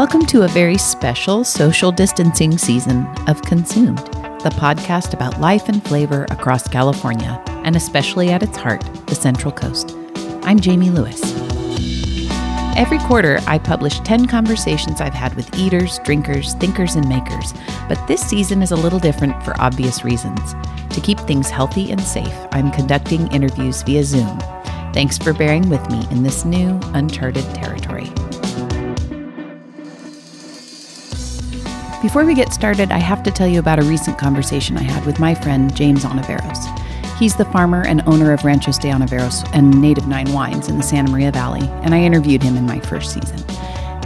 Welcome to a very special social distancing season of Consumed, the podcast about life and flavor across California, and especially at its heart, the Central Coast. I'm Jamie Lewis. Every quarter, I publish 10 conversations I've had with eaters, drinkers, thinkers, and makers, but this season is a little different for obvious reasons. To keep things healthy and safe, I'm conducting interviews via Zoom. Thanks for bearing with me in this new, uncharted territory. Before we get started, I have to tell you about a recent conversation I had with my friend James Ontiveros. He's the farmer and owner of Ranchos de Ontiveros and Native Nine Wines in the Santa Maria Valley, and I interviewed him in my first season.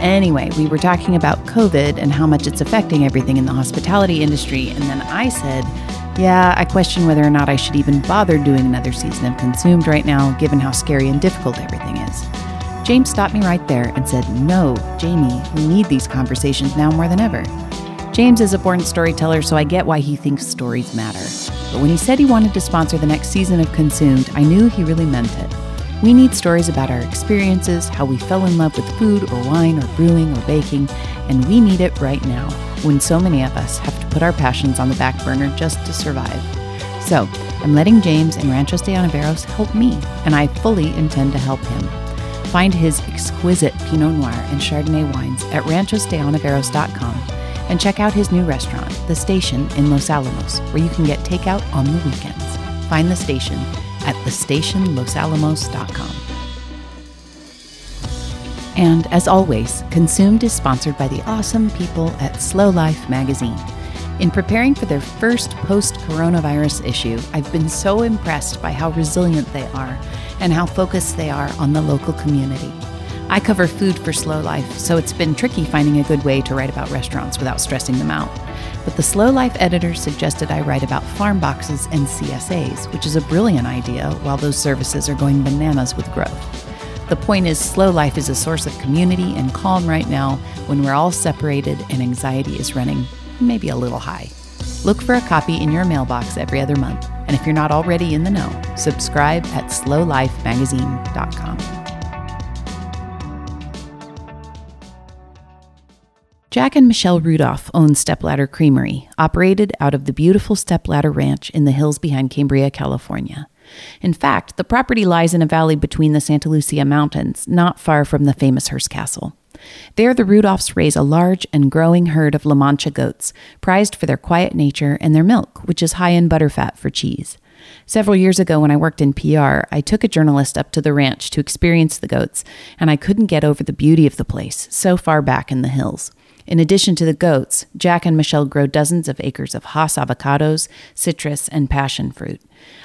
Anyway, we were talking about COVID and how much it's affecting everything in the hospitality industry, and then I said, yeah, I question whether or not I should even bother doing another season of Consumed right now, given how scary and difficult everything is. James stopped me right there and said, No, Jamie, we need these conversations now more than ever. James is a born storyteller, so I get why he thinks stories matter. But when he said he wanted to sponsor the next season of Consumed, I knew he really meant it. We need stories about our experiences, how we fell in love with food or wine or brewing or baking, and we need it right now when so many of us have to put our passions on the back burner just to survive. So, I'm letting James and Ranchos de Ontiveros help me, and I fully intend to help him. Find his exquisite Pinot Noir and Chardonnay wines at ranchosdeontiveros.com and check out his new restaurant, The Station in Los Alamos, where you can get takeout on the weekends. Find The Station at thestationlosalamos.com. And as always, Consumed is sponsored by the awesome people at Slow Life magazine. In preparing for their first post coronavirus issue, I've been so impressed by how resilient they are and how focused they are on the local community. I cover food for Slow Life, so it's been tricky finding a good way to write about restaurants without stressing them out. But the Slow Life editor suggested I write about farm boxes and CSAs, which is a brilliant idea while those services are going bananas with growth. The point is, Slow Life is a source of community and calm right now when we're all separated and anxiety is running maybe a little high. Look for a copy in your mailbox every other month, and if you're not already in the know, subscribe at slowlifemagazine.com. Jack and Michelle Rudolph own Stepladder Creamery, operated out of the beautiful Stepladder Ranch in the hills behind Cambria, California. In fact, the property lies in a valley between the Santa Lucia Mountains, not far from the famous Hearst Castle. There, the Rudolphs raise a large and growing herd of La Mancha goats, prized for their quiet nature and their milk, which is high in butterfat for cheese. Several years ago, when I worked in PR, I took a journalist up to the ranch to experience the goats, and I couldn't get over the beauty of the place, so far back in the hills. In addition to the goats, Jack and Michelle grow dozens of acres of Hass avocados, citrus, and passion fruit.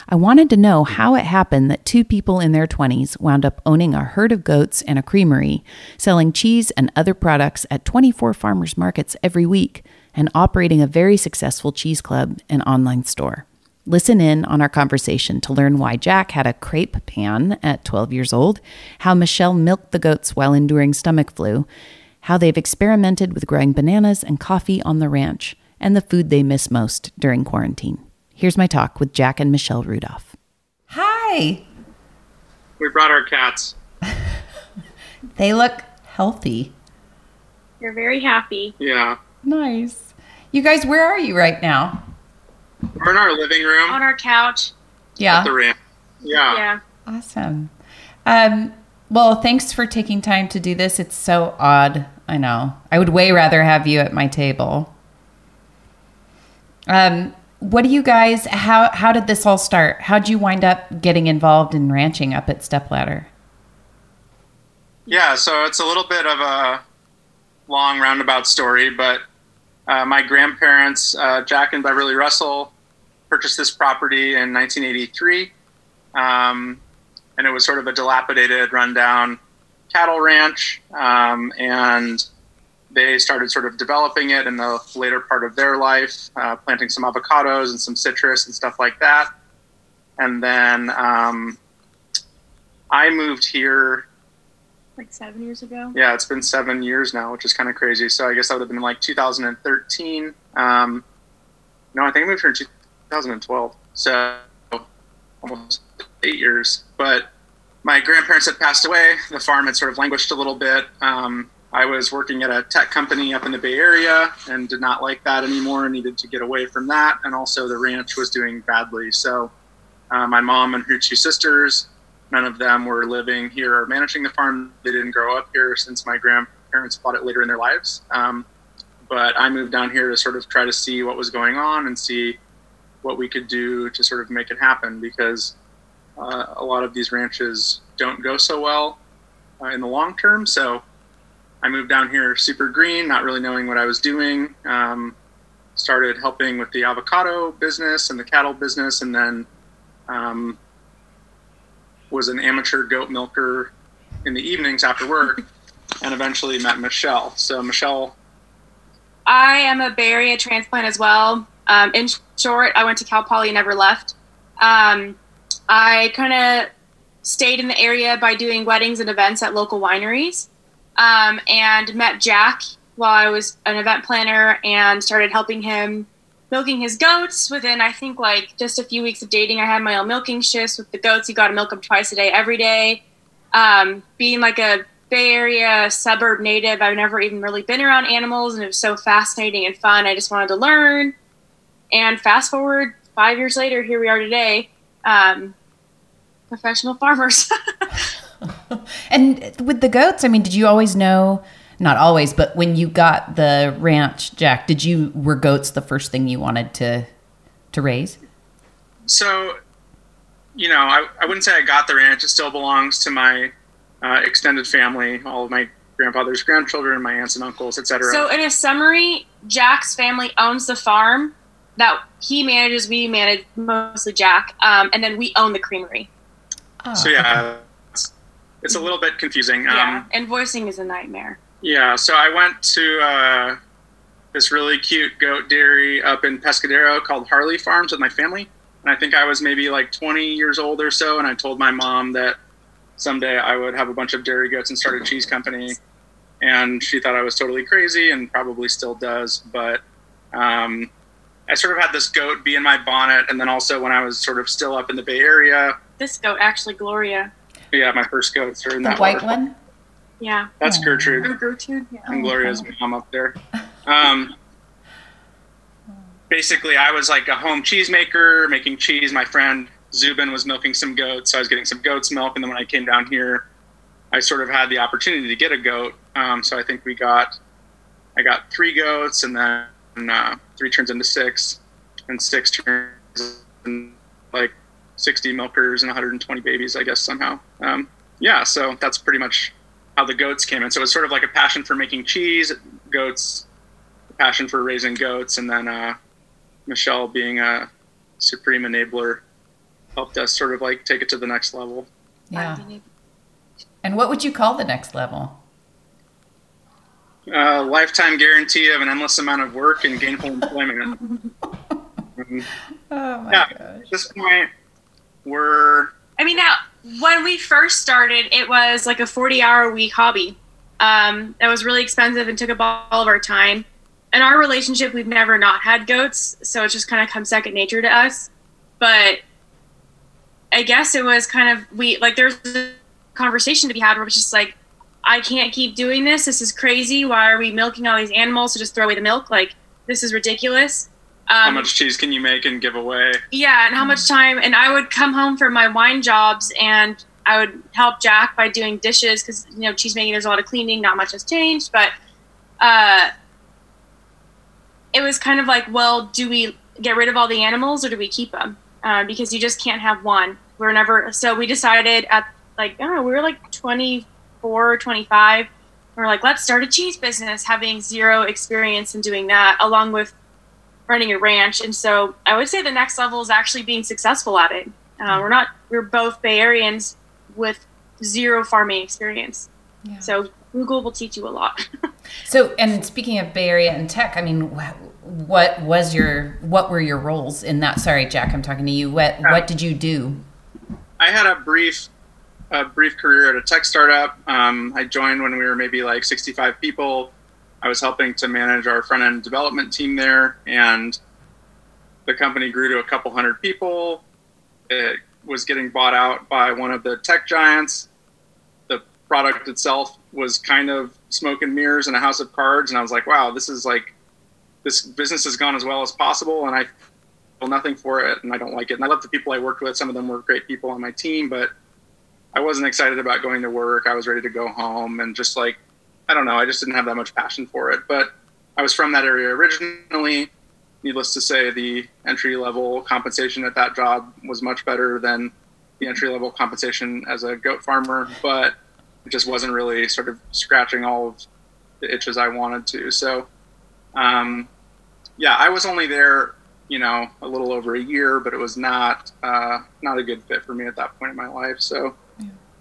I wanted to know how it happened that two people in their 20s wound up owning a herd of goats and a creamery, selling cheese and other products at 24 farmers markets every week, and operating a very successful cheese club and online store. Listen in on our conversation to learn why Jack had a crepe pan at 12 years old, how Michelle milked the goats while enduring stomach flu, how they've experimented with growing bananas and coffee on the ranch, and the food they miss most during quarantine. Here's my talk with Jack and Michelle Rudolph. Hi. We brought our cats. they look healthy. They're very happy. Yeah. Nice. You guys, where are you right now? We're in our living room. On our couch. Yeah. At the ranch. Yeah. Yeah. Awesome. Um, well, thanks for taking time to do this. It's so odd. I know. I would way rather have you at my table. Um, what do you guys? How how did this all start? How'd you wind up getting involved in ranching up at Stepladder? Yeah, so it's a little bit of a long roundabout story, but uh, my grandparents, uh, Jack and Beverly Russell, purchased this property in 1983. Um, and it was sort of a dilapidated, rundown cattle ranch. Um, and they started sort of developing it in the later part of their life, uh, planting some avocados and some citrus and stuff like that. And then um, I moved here. Like seven years ago? Yeah, it's been seven years now, which is kind of crazy. So I guess that would have been like 2013. Um, no, I think I moved here in 2012. So almost eight years. But my grandparents had passed away. The farm had sort of languished a little bit. Um, I was working at a tech company up in the Bay Area and did not like that anymore. Needed to get away from that, and also the ranch was doing badly. So, uh, my mom and her two sisters, none of them were living here or managing the farm. They didn't grow up here since my grandparents bought it later in their lives. Um, but I moved down here to sort of try to see what was going on and see what we could do to sort of make it happen because uh, a lot of these ranches don't go so well uh, in the long term. So I moved down here super green, not really knowing what I was doing. Um, started helping with the avocado business and the cattle business, and then um, was an amateur goat milker in the evenings after work, and eventually met Michelle. So Michelle, I am a Bay Area transplant as well. Um, in short, I went to Cal Poly, never left. Um, I kind of stayed in the area by doing weddings and events at local wineries, um, and met Jack while I was an event planner and started helping him milking his goats. Within I think like just a few weeks of dating, I had my own milking shifts with the goats. You got to milk them twice a day, every day. Um, being like a Bay Area suburb native, I've never even really been around animals, and it was so fascinating and fun. I just wanted to learn. And fast forward five years later, here we are today, um, professional farmers. and with the goats, I mean, did you always know? Not always, but when you got the ranch, Jack, did you were goats the first thing you wanted to to raise? So, you know, I, I wouldn't say I got the ranch. It still belongs to my uh, extended family, all of my grandfather's grandchildren, my aunts and uncles, etc. So, in a summary, Jack's family owns the farm that he manages. We manage mostly Jack, um, and then we own the creamery. Oh, so yeah, it's, it's, a little bit confusing. Yeah, um, invoicing is a nightmare. Yeah, so I went to uh, this really cute goat dairy up in Pescadero called Harley Farms with my family, and I think I was maybe like 20 years old or so, and I told my mom that someday I would have a bunch of dairy goats and start a cheese company. And she thought I was totally crazy and probably still does. But um, I sort of had this goat be in my bonnet. And then also when I was sort of still up in the Bay Area. This goat, actually, Gloria. Yeah, my first goats are in the that white one? Yeah. That's oh. Gertrude. Or Gertrude, yeah. And Gloria's oh, mom up there. Um, basically, I was like a home cheesemaker, making cheese. My friend Zubin was milking some goats, so I was getting some goat's milk. And then when I came down here, I sort of had the opportunity to get a goat. Um, so I think we got, I got three goats, and then uh, three turns into six, and six turns in like 60 milkers and 120 babies, I guess somehow. Um, yeah, so that's pretty much how the goats came in. So it's sort of like a passion for making cheese, goats, passion for raising goats, and then uh, Michelle being a supreme enabler helped us sort of like take it to the next level. Yeah. And what would you call the next level? Uh, lifetime guarantee of an endless amount of work and gainful employment. oh my yeah, gosh. At this point, we're. I mean, now when we first started, it was like a forty-hour week hobby. Um, that was really expensive and took up all of our time. In our relationship, we've never not had goats, so it just kind of comes second nature to us. But I guess it was kind of we like there's a conversation to be had where it's just like I can't keep doing this. This is crazy. Why are we milking all these animals to just throw away the milk? Like this is ridiculous. Um, how much cheese can you make and give away? Yeah, and how much time? And I would come home from my wine jobs and I would help Jack by doing dishes because you know cheese making. There's a lot of cleaning. Not much has changed, but uh, it was kind of like, well, do we get rid of all the animals or do we keep them? Uh, because you just can't have one. We're never. So we decided at like I don't know. We were like 24, 25. We we're like, let's start a cheese business, having zero experience in doing that, along with running a ranch. And so I would say the next level is actually being successful at it. Uh, we're not. We're both Bay Areans with zero farming experience. Yeah. So Google will teach you a lot. so, and speaking of Bay Area and tech, I mean, what was your what were your roles in that? Sorry, Jack, I'm talking to you. What what did you do? I had a brief a brief career at a tech startup. Um, I joined when we were maybe like 65 people. I was helping to manage our front end development team there, and the company grew to a couple hundred people. It was getting bought out by one of the tech giants. The product itself was kind of smoke and mirrors and a house of cards, and I was like, wow, this is like this business has gone as well as possible, and I feel nothing for it, and I don't like it. And I love the people I worked with; some of them were great people on my team, but I wasn't excited about going to work. I was ready to go home, and just like I don't know, I just didn't have that much passion for it. But I was from that area originally. Needless to say, the entry level compensation at that job was much better than the entry level compensation as a goat farmer, but it just wasn't really sort of scratching all of the itches I wanted to. So, um, yeah, I was only there, you know, a little over a year, but it was not uh, not a good fit for me at that point in my life. So,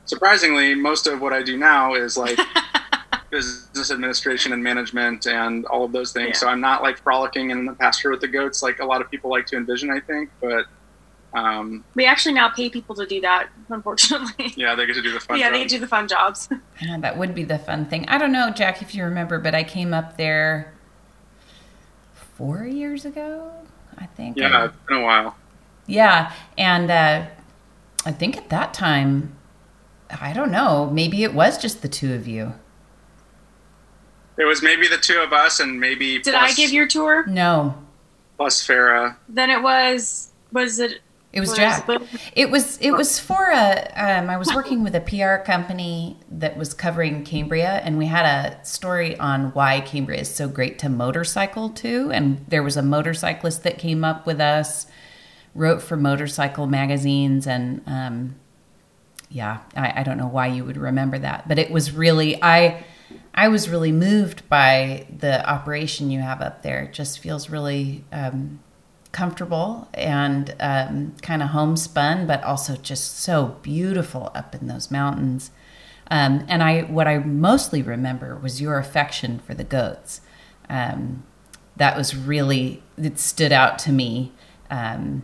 surprisingly, most of what I do now is like business administration and management and all of those things. Yeah. So I'm not like frolicking in the pasture with the goats like a lot of people like to envision, I think, but um, we actually now pay people to do that, unfortunately. Yeah, they get to do the fun. yeah, jobs. they do the fun jobs. Yeah, that would be the fun thing. I don't know, Jack, if you remember, but I came up there four years ago. I think. Yeah, it's been a while. Yeah, and uh, I think at that time, I don't know, maybe it was just the two of you. It was maybe the two of us, and maybe. Did plus, I give your tour? No. Plus Farah. Then it was. Was it it was Jack. It was it was for a. Um, I was working with a PR company that was covering Cambria, and we had a story on why Cambria is so great to motorcycle to. And there was a motorcyclist that came up with us, wrote for motorcycle magazines, and um, yeah, I, I don't know why you would remember that, but it was really I. I was really moved by the operation you have up there. It just feels really um, comfortable and um, kind of homespun, but also just so beautiful up in those mountains. Um, and I, what I mostly remember was your affection for the goats. Um, that was really it stood out to me. Um,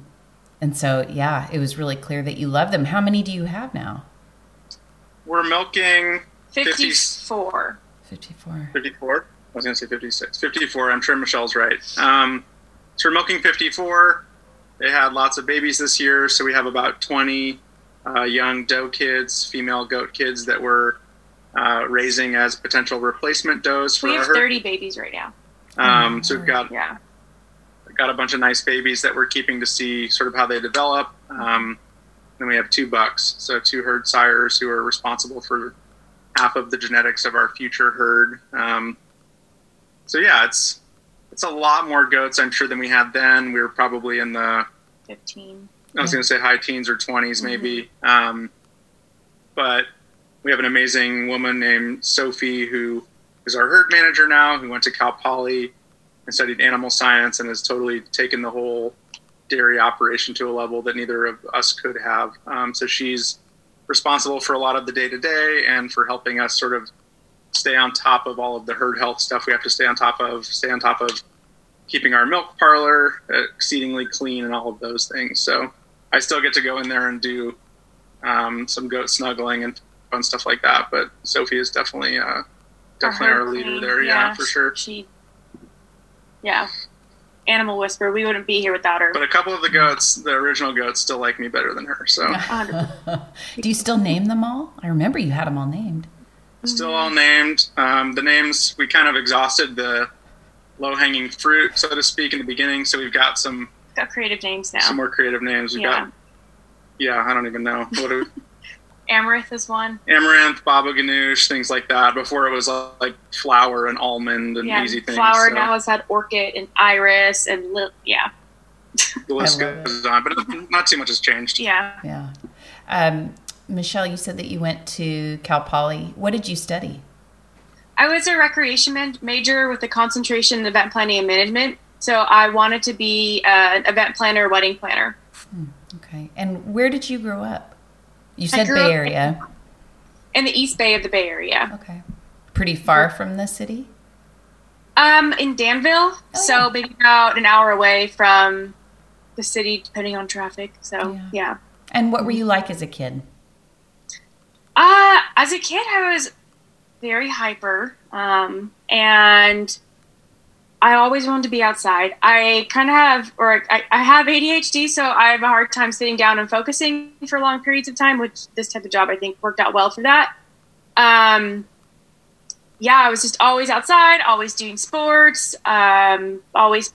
and so, yeah, it was really clear that you love them. How many do you have now? We're milking 54. 54. 54. I was going to say 56. 54. I'm sure Michelle's right. Um, so we're milking 54. They had lots of babies this year, so we have about 20 uh, young doe kids, female goat kids that we're uh, raising as potential replacement does for we have herd. 30 babies right now. Um, so we've got yeah. got a bunch of nice babies that we're keeping to see sort of how they develop. Um, then we have two bucks, so two herd sires who are responsible for half of the genetics of our future herd. Um, so yeah, it's it's a lot more goats, I'm sure, than we had then. We were probably in the 15. I was going to say high teens or 20s, maybe. Mm-hmm. Um, but we have an amazing woman named Sophie who is our herd manager now, who went to Cal Poly and studied animal science and has totally taken the whole dairy operation to a level that neither of us could have. Um, so she's responsible for a lot of the day to day and for helping us sort of stay on top of all of the herd health stuff we have to stay on top of, stay on top of keeping our milk parlor exceedingly clean and all of those things. So I still get to go in there and do um, some goat snuggling and fun stuff like that. But Sophie is definitely uh, definitely our, leader there. Yeah, yeah, for sure. She, yeah, animal whisper. We wouldn't be here without her. But a couple of the goats, the original goats, still like me better than her. So, do you still name them all? I remember you had them all named still all named. Um, the names we kind of exhausted the low hanging fruit, so to speak, in the beginning. So we've got some got creative names now. Some more creative names. We've yeah. got yeah, I don't even know what. Are, Amaranth is one. Amaranth, baba ganoush, things like that. Before it was like flower and almond and yeah, easy things. Flower so. now has had orchid and iris and li- yeah. The list goes on, but not too much has changed. Yeah. Yeah. Um, Michelle, you said that you went to Cal Poly. What did you study? I was a recreation major with a concentration in event planning and management. So I wanted to be an event planner, wedding planner. Hmm, okay. And where did you grow up? You said Bay Area. In the East Bay of the Bay Area. Okay. Pretty far from the city? Um, in Danville. Oh, so maybe about an hour away from the city, depending on traffic. So, yeah. yeah. And what were you like as a kid? Uh, as a kid, I was very hyper, um, and I always wanted to be outside. I kind of have, or I, I, have ADHD, so I have a hard time sitting down and focusing for long periods of time. Which this type of job, I think, worked out well for that. Um, yeah, I was just always outside, always doing sports, um, always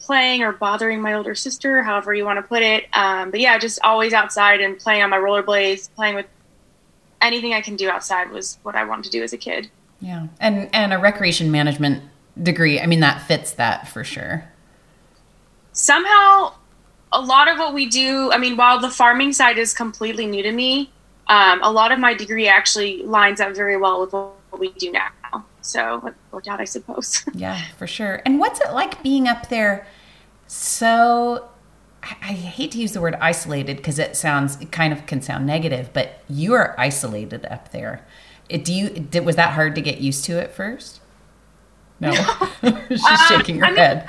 playing or bothering my older sister, however you want to put it. Um, but yeah, just always outside and playing on my rollerblades, playing with anything I can do outside was what I wanted to do as a kid. Yeah, and and a recreation management degree. I mean, that fits that for sure. Somehow, a lot of what we do. I mean, while the farming side is completely new to me, um, a lot of my degree actually lines up very well with what we do now. So it worked out, I suppose. yeah, for sure. And what's it like being up there? So I hate to use the word isolated because it sounds it kind of can sound negative, but you are isolated up there. It, do you did, was that hard to get used to at first? No, she's um, shaking her I mean, head.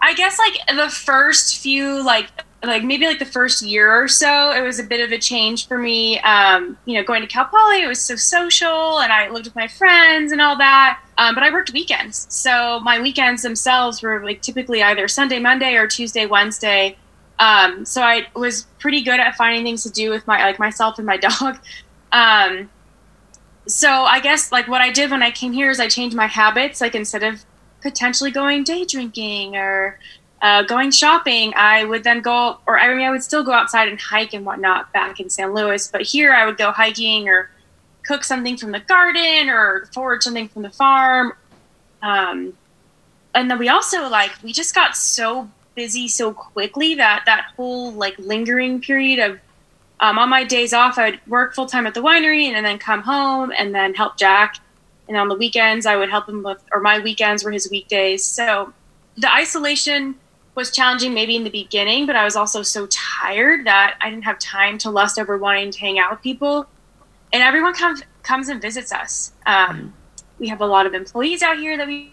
I guess like the first few like like maybe like the first year or so, it was a bit of a change for me. Um, you know, going to Cal Poly, it was so social, and I lived with my friends and all that. Um, but I worked weekends, so my weekends themselves were like typically either Sunday, Monday, or Tuesday, Wednesday. Um, so I was pretty good at finding things to do with my like myself and my dog. Um, so I guess like what I did when I came here is I changed my habits. Like instead of potentially going day drinking or uh, going shopping, I would then go, or I mean, I would still go outside and hike and whatnot back in San Luis. But here, I would go hiking or cook something from the garden or forage something from the farm. Um, and then we also like we just got so busy so quickly that that whole like lingering period of um, on my days off, I'd work full time at the winery and then come home and then help Jack. And on the weekends, I would help him with, or my weekends were his weekdays. So the isolation was challenging maybe in the beginning, but I was also so tired that I didn't have time to lust over wanting to hang out with people. And everyone comes comes and visits us. Um, we have a lot of employees out here that we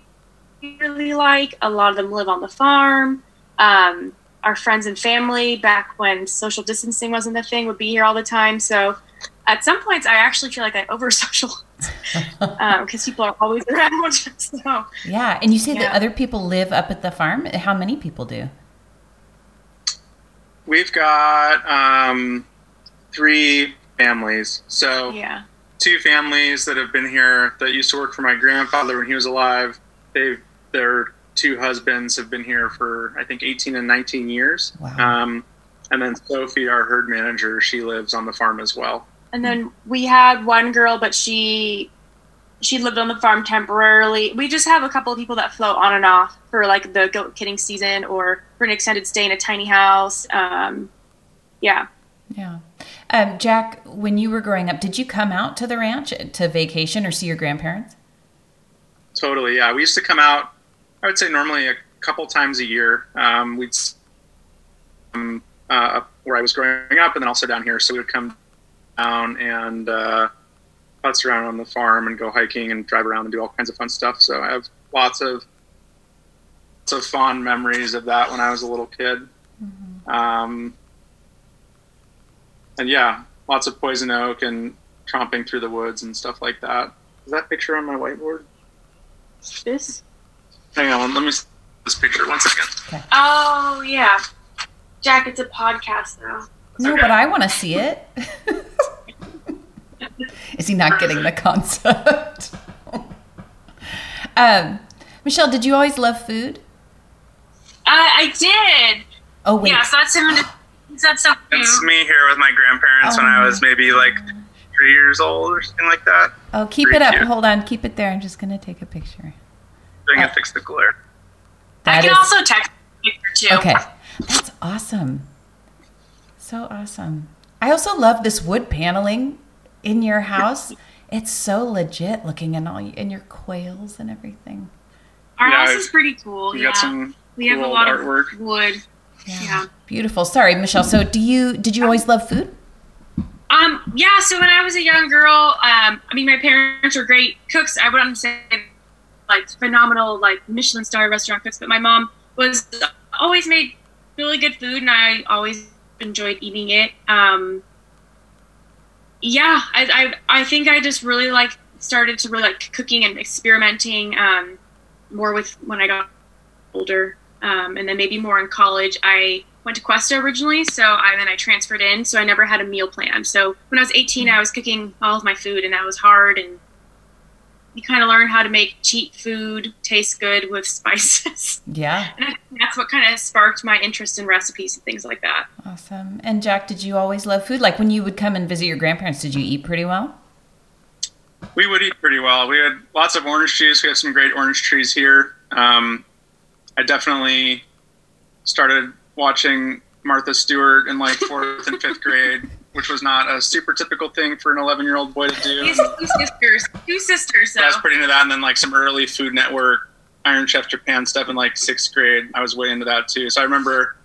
really like. A lot of them live on the farm. Um, our friends and family, back when social distancing wasn't the thing, would be here all the time. So at some points, I actually feel like I over socialize because um, people are always around. so, yeah, and you say yeah. that other people live up at the farm. How many people do? We've got um, three families. So yeah, two families that have been here that used to work for my grandfather when he was alive. They've their two husbands have been here for I think 18 and 19 years. Wow. Um, and then Sophie, our herd manager, she lives on the farm as well. And then we had one girl, but she she lived on the farm temporarily. We just have a couple of people that float on and off for like the goat kidding season or for an extended stay in a tiny house. Um, yeah. Yeah. Um, Jack, when you were growing up, did you come out to the ranch to vacation or see your grandparents? Totally. Yeah. We used to come out, I would say normally a couple times a year. Um, we'd, um, uh, where I was growing up and then also down here. So we would come down and uh, putz around on the farm and go hiking and drive around and do all kinds of fun stuff. So I have lots of lots of fond memories of that when I was a little kid. Mm-hmm. Um, and yeah, lots of poison oak and tromping through the woods and stuff like that. Is that picture on my whiteboard? This? Hang on, let me see this picture. One second. Okay. Oh yeah, Jack, it's a podcast now. No, okay. but I want to see it. Is he not getting the concept? um, Michelle, did you always love food? Uh, I did. Oh wait. Yeah, so that's him. That's so It's me here with my grandparents oh. when I was maybe like three years old or something like that. Oh, keep it up. Cute. Hold on, keep it there. I'm just gonna take a picture. Doing oh. fix the glare. That I can is... also text picture too. Okay, that's awesome. So awesome. I also love this wood paneling in your house. It's so legit looking in all in your quails and everything. Our yeah, house is pretty cool. We yeah. got some we cool have a lot artwork. of wood. Yeah. yeah. Beautiful. Sorry, Michelle. So do you did you always love food? Um, yeah, so when I was a young girl, um, I mean my parents were great cooks. I wouldn't say like phenomenal like Michelin star restaurant cooks, but my mom was always made really good food and I always enjoyed eating it. Um, yeah, I, I, I think I just really like started to really like cooking and experimenting um, more with when I got older, um, and then maybe more in college. I went to Cuesta originally, so I then I transferred in, so I never had a meal plan. So when I was 18, I was cooking all of my food, and that was hard and you kind of learn how to make cheap food taste good with spices. Yeah. And that's what kind of sparked my interest in recipes and things like that. Awesome. And Jack, did you always love food? Like when you would come and visit your grandparents, did you eat pretty well? We would eat pretty well. We had lots of orange juice. We have some great orange trees here. Um, I definitely started watching Martha Stewart in like fourth and fifth grade, which was not a super typical thing for an 11 year old boy to do. These two sisters, two sisters. So I was pretty into that, and then like some early Food Network, Iron Chef Japan stuff in like sixth grade. I was way into that too. So I remember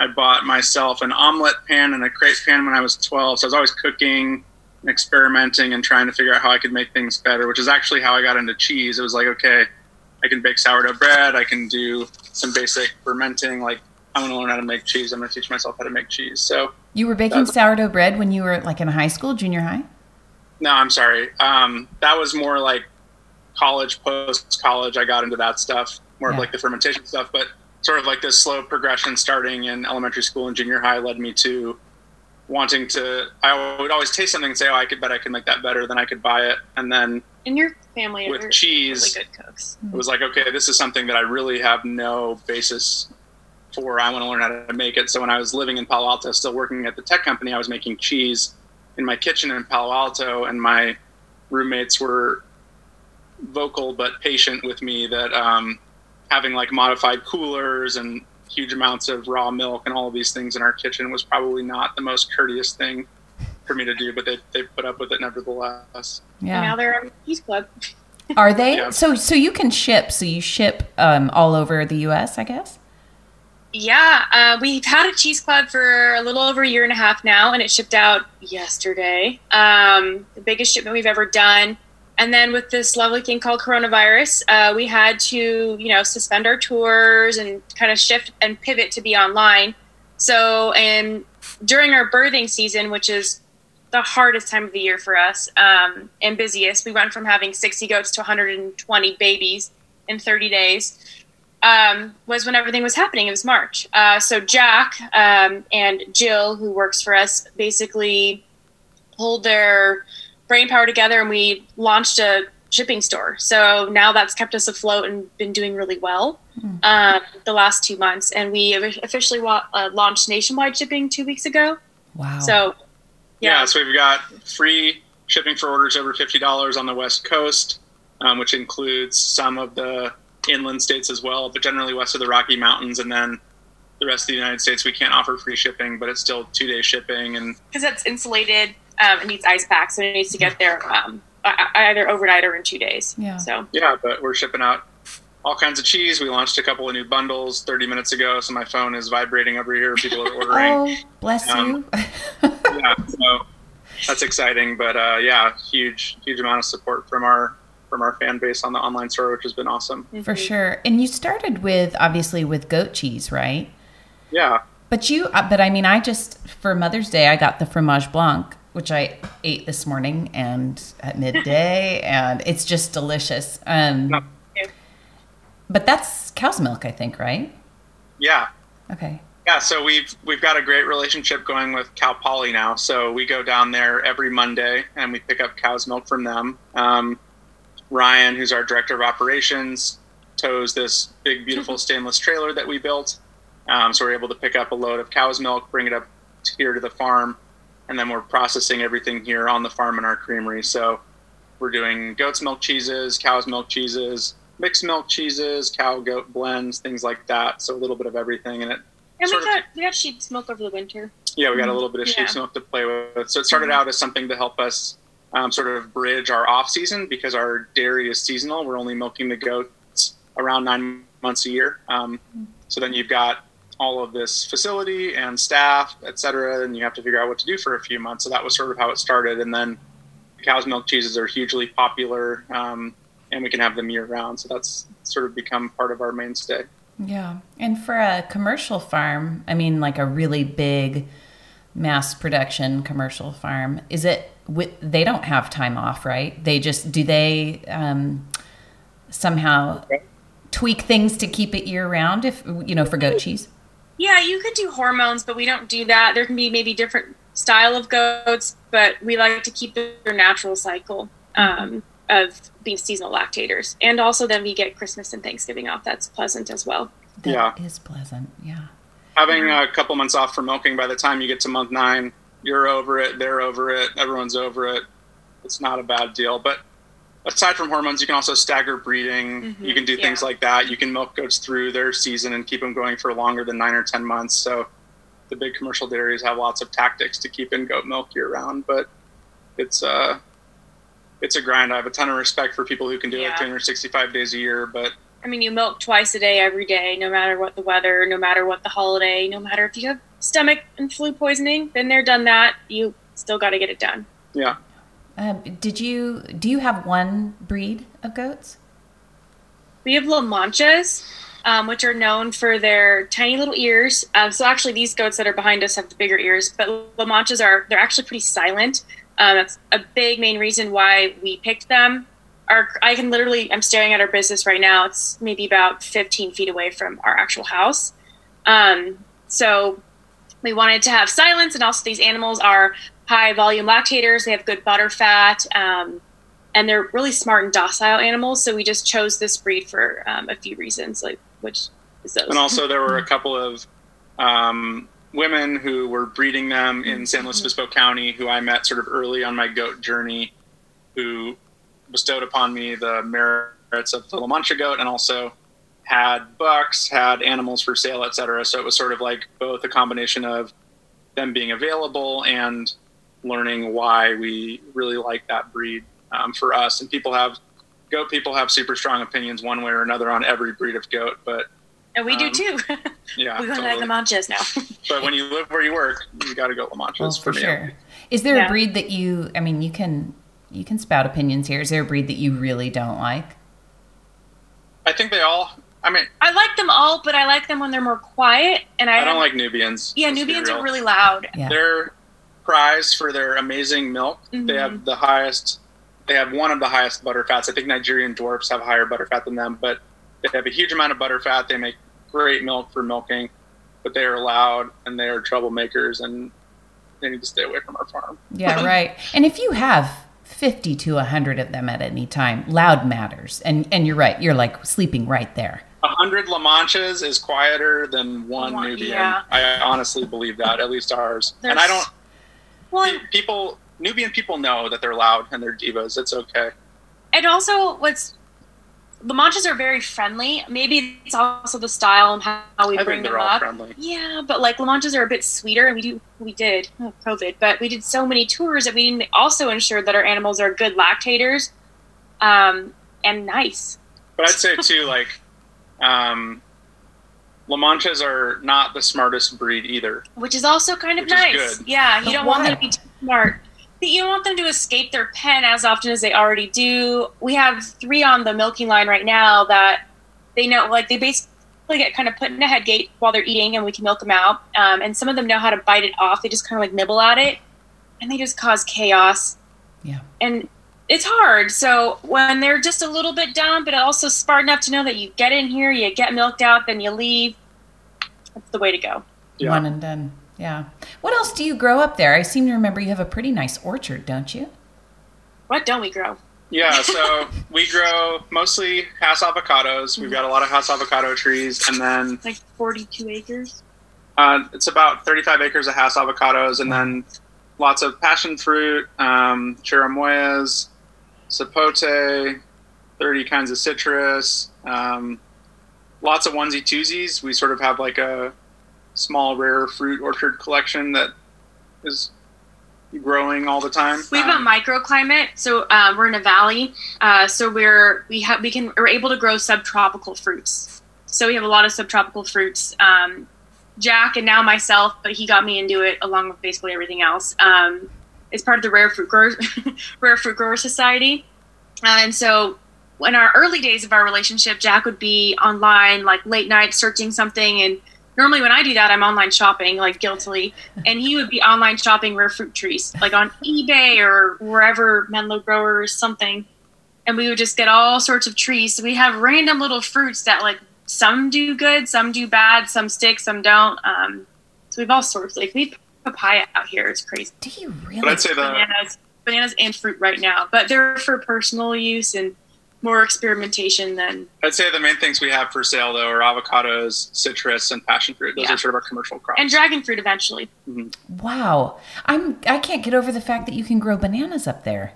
I bought myself an omelet pan and a crepe pan when I was 12. So I was always cooking and experimenting and trying to figure out how I could make things better, which is actually how I got into cheese. It was like, okay, I can bake sourdough bread, I can do some basic fermenting. Like, I want to learn how to make cheese. I'm going to teach myself how to make cheese. So, You were baking sourdough bread when you were like in high school, junior high? no, I'm sorry. Um, that was more like college, post college. I got into that stuff, more Yeah. of like the fermentation stuff. But sort of like this slow progression starting in elementary school and junior high led me to wanting to. I would always taste something and say, "Oh, I could bet I could make that better." Then I could buy it, and then in your family with cheese, really good cooks. it was like, okay, this is something that I really have no basis for. I want to learn how to make it. So when I was living in Palo Alto, still working at the tech company, I was making cheese in my kitchen in Palo Alto, and my roommates were vocal but patient with me that um, having like modified coolers and huge amounts of raw milk and all of these things in our kitchen was probably not the most courteous thing for me to do, but they, they put up with it nevertheless. And now they're a Peace Club. Are they? Yeah. So so you can ship. So you ship um, all over the US, I guess? Yeah, uh, we've had a cheese club for a little over a year and a half now, and it shipped out yesterday. Um, the biggest shipment we've ever done. And then with this lovely thing called coronavirus, uh, we had to, you know, suspend our tours and kind of shift and pivot to be online. So, and during our birthing season, which is the hardest time of the year for us um, and busiest, we went from having 60 goats to 120 babies in 30 days um, was when everything was happening. It was March. Uh, so Jack um, and Jill, who works for us, basically pulled their brain power together and we launched a shipping store. So now that's kept us afloat and been doing really well um, the last two months. And we officially wa- uh, launched nationwide shipping two weeks ago. Wow. So Yeah, yeah, so we've got free shipping for orders over fifty dollars on the West Coast, um, which includes some of the inland states as well, but generally west of the Rocky Mountains, and then the rest of the United States we can't offer free shipping, but it's still two day shipping. And because it's insulated, um, it needs ice packs, so it needs to get there um, either overnight or in two days. Yeah. So yeah, but we're shipping out all kinds of cheese. We launched a couple of new bundles thirty minutes ago, so my phone is vibrating over here. People are ordering. oh, bless Um, you. yeah, so that's exciting. But uh, yeah, huge, huge amount of support from our from our fan base on the online store, which has been awesome. For sure. And you started with obviously with goat cheese, right? Yeah, But you, uh, but I mean, I just for Mother's Day I got the fromage blanc, which I ate this morning and at midday, and it's just delicious. Um, No. but that's cow's milk, I think, right? yeah, Okay. yeah. So we've we've got a great relationship going with Cal Poly now. So we go down there every Monday and we pick up cow's milk from them. Um, Ryan, who's our director of operations, tows this big, beautiful stainless trailer that we built. Um, so we're able to pick up a load of cow's milk, bring it up here to the farm, and then we're processing everything here on the farm in our creamery. So we're doing goat's milk cheeses, cow's milk cheeses, mixed milk cheeses, cow goat blends, things like that. So a little bit of everything, and it and we Sort of- got we got sheep's milk over the winter. yeah, we got a little bit of sheep's Yeah. milk to play with. So it started out as something to help us um, sort of bridge our off season because our dairy is seasonal. We're only milking the goats around nine months a year. Um, so then you've got all of this facility and staff, et cetera, and you have to figure out what to do for a few months. So that was sort of how it started. And then cow's milk cheeses are hugely popular, um, and we can have them year round. So that's sort of become part of our mainstay. Yeah. And for a commercial farm, I mean, like a really big mass production commercial farm, is it, wi- they don't have time off, right? They just, do they um, somehow tweak things to keep it year round if, you know, for goat cheese? Yeah, you could do hormones, but we don't do that. There can be maybe different style of goats, but we like to keep their natural cycle. Um, of being seasonal lactators. And also then we get Christmas and Thanksgiving off. That's pleasant as well. That Yeah. is pleasant. Yeah. Having a couple months off for milking, by the time you get to month nine, you're over it. They're over it. Everyone's over it. It's not a bad deal. But aside from hormones, you can also stagger breeding. Mhm, You can do yeah. things like that. You can milk goats through their season and keep them going for longer than nine or ten months. So the big commercial dairies have lots of tactics to keep in goat milk year round. But it's uh it's a grind. I have a ton of respect for people who can do Yeah. it 365 days a year. But I mean, you milk twice a day, every day, no matter what the weather, no matter what the holiday, no matter if you have stomach and flu poisoning. Been there, done that. You still got to get it done. yeah, Um, did you do you have one breed of goats? We have La Manchas, um, which are known for their tiny little ears. Um, so actually, these goats that are behind us have the bigger ears, but La Manchas are they're actually pretty silent. Um, that's a big main reason why we picked them. Our I can literally I'm staring at our business right now. It's maybe about 15 feet away from our actual house. Um, so we wanted to have silence, and also these animals are high volume lactators. They have good butter fat. Um, and they're really smart and docile animals. So we just chose this breed for um, a few reasons, like which is those. and also there were a couple of um, women who were breeding them in San Luis Obispo County who I met sort of early on my goat journey, who bestowed upon me the merits of the La Mancha goat and also had bucks, had animals for sale, etc. So it was sort of like both a combination of them being available and learning why we really like that breed um, for us. And people have goat people have super strong opinions one way or another on every breed of goat, but and we do um, too. yeah, we want to totally. like the manchas now. But when you live where you work, you got to go La Manchas Well, for, for me. sure. Is there Yeah. a breed that you? I mean, you can you can spout opinions here. Is there a breed that you really don't like? I think they all. I mean, I like them all, but I like them when they're more quiet. And I, I don't like Nubians. Yeah, Nubians are really loud. Yeah. They're prized for their amazing milk. They Mhm. have the highest. They have one of the highest butter fats. I think Nigerian dwarfs have higher butter fat than them, but they have a huge amount of butter fat. They make great milk for milking, but they are loud and they are troublemakers, and they need to stay away from our farm. Yeah, right. And if you have 50 to 100 of them at any time, loud matters. And and you're right. You're like sleeping right there. A hundred La Manchas is quieter than one One- Nubian. yeah. I honestly believe that. At least ours. and I don't. Well, people Nubian people know that they're loud and they're divas. It's okay. and also what's the manchas are very friendly. Maybe it's also the style and how we I bring think they're them all up. friendly. Yeah, but like La Manchas are a bit sweeter, and we do we did oh, COVID, but we did so many tours that we didn't also ensure that our animals are good lactators, um, and nice. But I'd say too, like, um, La Manchas are not the smartest breed either. which is also kind of nice. good. Yeah, you But don't want them to be too smart. But you don't want them to escape their pen as often as they already do. We have three on the milking line right now that they know, like they basically get kind of put in a head gate while they're eating, and we can milk them out. Um, and some of them know how to bite it off. They just kind of like nibble at it, and they just cause chaos. Yeah. And it's hard. So when they're just a little bit dumb, but also smart enough to know that you get in here, you get milked out, then you leave. That's the way to go. Yeah. One and done. Yeah. What else do you grow up there? I seem to remember you have a pretty nice orchard, don't you? What don't we grow? Yeah, so we grow mostly Hass avocados. We've got a lot of Hass avocado trees, and then like 42 acres. uh, it's about 35 acres of Hass avocados, and then lots of passion fruit, um, chirimoyas, sapote, 30 kinds of citrus, um, lots of onesie twosies. We sort of have like a small rare fruit orchard collection that is growing all the time. We have Um, a microclimate, so um, we're in a valley. Uh, so we're we have we can we're able to grow subtropical fruits. So we have a lot of subtropical fruits. Um, Jack and now myself, but he got me into it along with basically everything else. Um, is part of the Rare Fruit Grower Rare Fruit Grower Society, uh, and so in our early days of our relationship, Jack would be online like late night searching something and. Normally, when I do that, I'm online shopping like guiltily, and he would be online shopping rare fruit trees, like on eBay or wherever Menlo Growers something, and we would just get all sorts of trees. So we have random little fruits that like some do good, some do bad, some stick, some don't. Um, so we've all sorts. Like we have papaya out here. It's crazy. Do you really? But I'd say the Bananas, bananas and fruit right now, but they're for personal use and more experimentation than. I'd say the main things we have for sale though are avocados, citrus, and passion fruit. Those Yeah. are sort of our commercial crops. And dragon fruit eventually. Mm-hmm. Wow. I'm I can't get over the fact that you can grow bananas up there.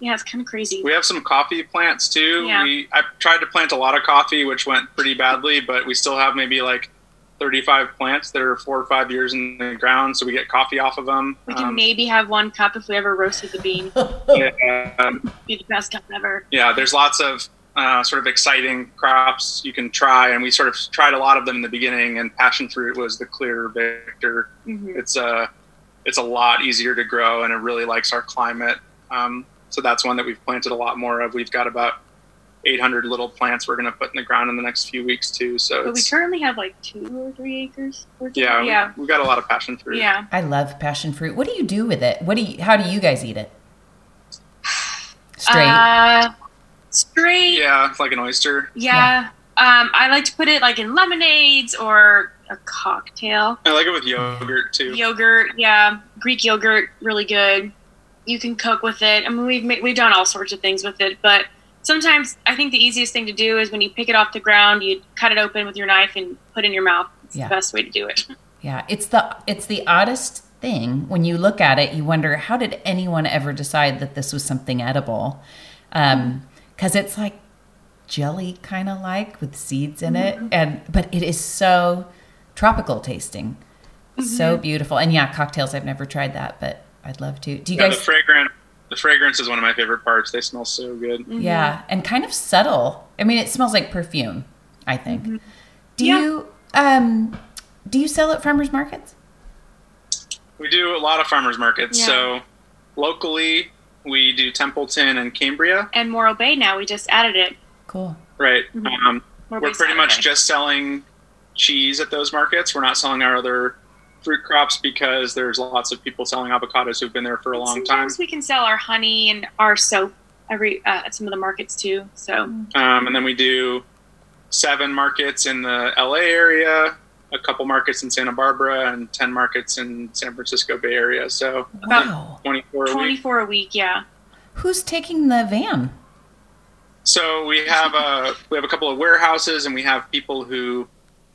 Yeah, it's kind of crazy. we have some coffee plants too. Yeah. We I tried to plant a lot of coffee, which went pretty badly, but we still have maybe like 35 plants that are four or five years in the ground, so we get coffee off of them. We can Um, maybe have one cup if we ever roasted the bean. yeah, um, Be the best cup ever. yeah, there's lots of uh, sort of exciting crops you can try, and we sort of tried a lot of them in the beginning. And passion fruit was the clear victor. hmm It's a it's a lot easier to grow, and it really likes our climate. Um, so that's one that we've planted a lot more of. We've got about 800 little plants we're going to put in the ground in the next few weeks too. So But we currently have like two or three acres. worth of- yeah, yeah, we, have got a lot of passion fruit. yeah. I love passion fruit. What do you do with it? What do you how do you guys eat it? Straight. Uh, straight. Yeah, like an oyster. Yeah. Um, I like to put it like in lemonades or a cocktail. I like it with yogurt too. Yogurt, yeah. Greek yogurt, really good. You can cook with it. I mean, we've ma- we've done all sorts of things with it, but sometimes I think the easiest thing to do is when you pick it off the ground, you cut it open with your knife and put it in your mouth. It's Yeah. the best way to do it. Yeah, it's the it's the oddest thing when you look at it. You wonder how did anyone ever decide that this was something edible? Um, mm-hmm. Because it's like jelly, kind of like with seeds in it, mm-hmm. and but it is so tropical tasting, so mm-hmm. beautiful. And yeah, cocktails. I've never tried that, but I'd love to. Do you Yeah, guys? the fragrance. The fragrance is one of my favorite parts. They smell so good. Yeah, and kind of subtle. I mean, it smells like perfume. I think. Do Yeah. you um do you sell at farmers markets? We do a lot of farmers markets. Yeah. So locally, we do Templeton and Cambria. And Morro Bay now, we just added it. Cool. Right. Mhm. Um, we're Bay pretty much just selling cheese at those markets. We're not selling our other fruit crops because there's lots of people selling avocados who've been there for a long time. Sometimes we can sell our honey and our soap every uh, at some of the markets too. So Um, and then we do seven markets in the LA area, a couple markets in Santa Barbara, and 10 markets in San Francisco Bay Area. So About Wow. 24 a week. 24 a week, yeah. Who's taking the van? So we have a we have a couple of warehouses, and we have people who